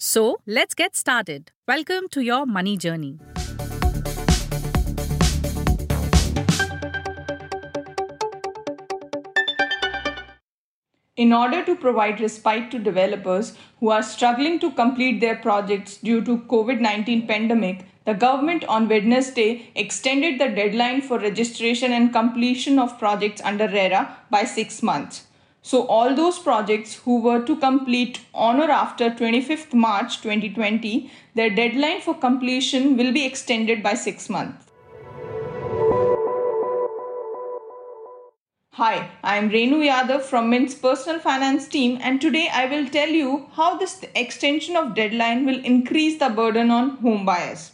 So let's get started. Welcome to your money journey. In order to provide respite to developers who are struggling to complete their projects due to COVID-19 pandemic, the government on Wednesday extended the deadline for registration and completion of projects under RERA by 6 months. So all those projects who were to complete on or after 25th March 2020, their deadline for completion will be extended by 6 months. Hi, I am Renu Yadav from Mint's personal finance team and today I will tell you how this extension of deadline will increase the burden on home buyers.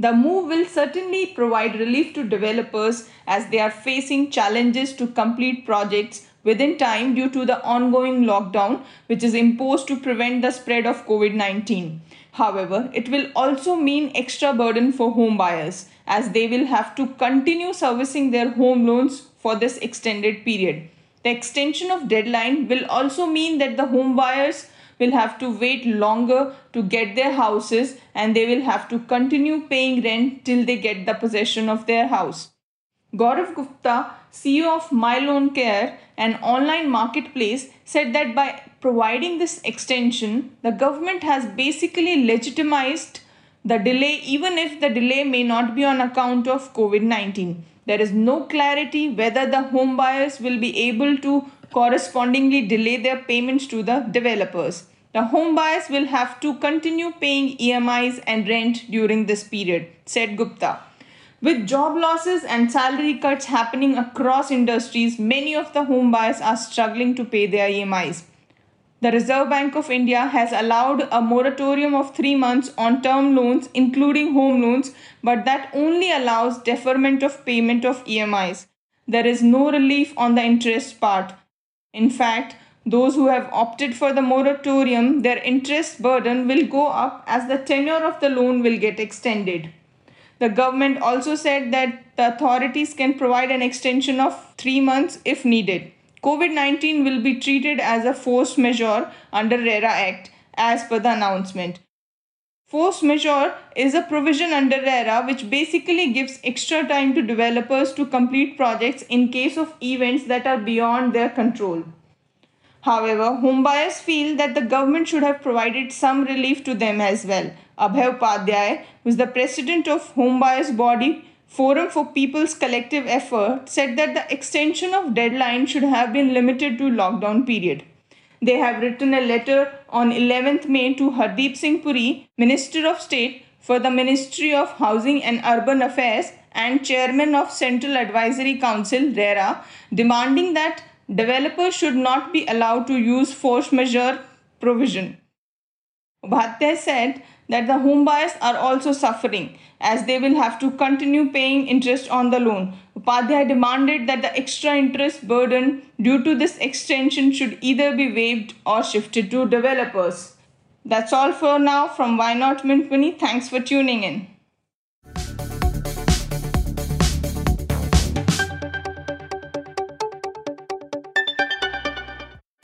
The move will certainly provide relief to developers as they are facing challenges to complete projects within time due to the ongoing lockdown which is imposed to prevent the spread of COVID-19. However, it will also mean extra burden for home buyers as they will have to continue servicing their home loans for this extended period. The extension of deadline will also mean that the home buyers will have to wait longer to get their houses and they will have to continue paying rent till they get the possession of their house. Gaurav Gupta, CEO of My Loan Care, an online marketplace, said that by providing this extension, the government has basically legitimized the delay, even if the delay may not be on account of COVID 19. There is no clarity whether the home buyers will be able to correspondingly delay their payments to the developers. The home buyers will have to continue paying EMIs and rent during this period, said Gupta. With job losses and salary cuts happening across industries, many of the home buyers are struggling to pay their EMIs. The Reserve Bank of India has allowed a moratorium of three months on term loans, including home loans, but that only allows deferment of payment of EMIs. There is no relief on the interest part. In fact, those who have opted for the moratorium, their interest burden will go up as the tenure of the loan will get extended. The government also said that the authorities can provide an extension of three months if needed. COVID 19 will be treated as a force majeure under RERA Act as per the announcement. Force majeure is a provision under RERA which basically gives extra time to developers to complete projects in case of events that are beyond their control. However, home buyers feel that the government should have provided some relief to them as well. Abhay Upadhyay, who is the president of home buyers body Forum for People's Collective Effort said that the extension of deadline should have been limited to lockdown period. They have written a letter on 11th May to Hardeep Singh Puri, Minister of State for the Ministry of Housing and Urban Affairs and Chairman of Central Advisory Council RERA, demanding that developers should not be allowed to use force majeure provision. Upadhyay said that the home buyers are also suffering as they will have to continue paying interest on the loan. Upadhyay demanded that the extra interest burden due to this extension should either be waived or shifted to developers. That's all for now from Why Not Mint Money. Thanks for tuning in.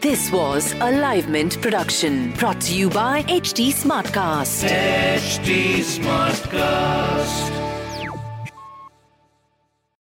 This was a Live Mint production brought to you by HT Smartcast. HT Smartcast.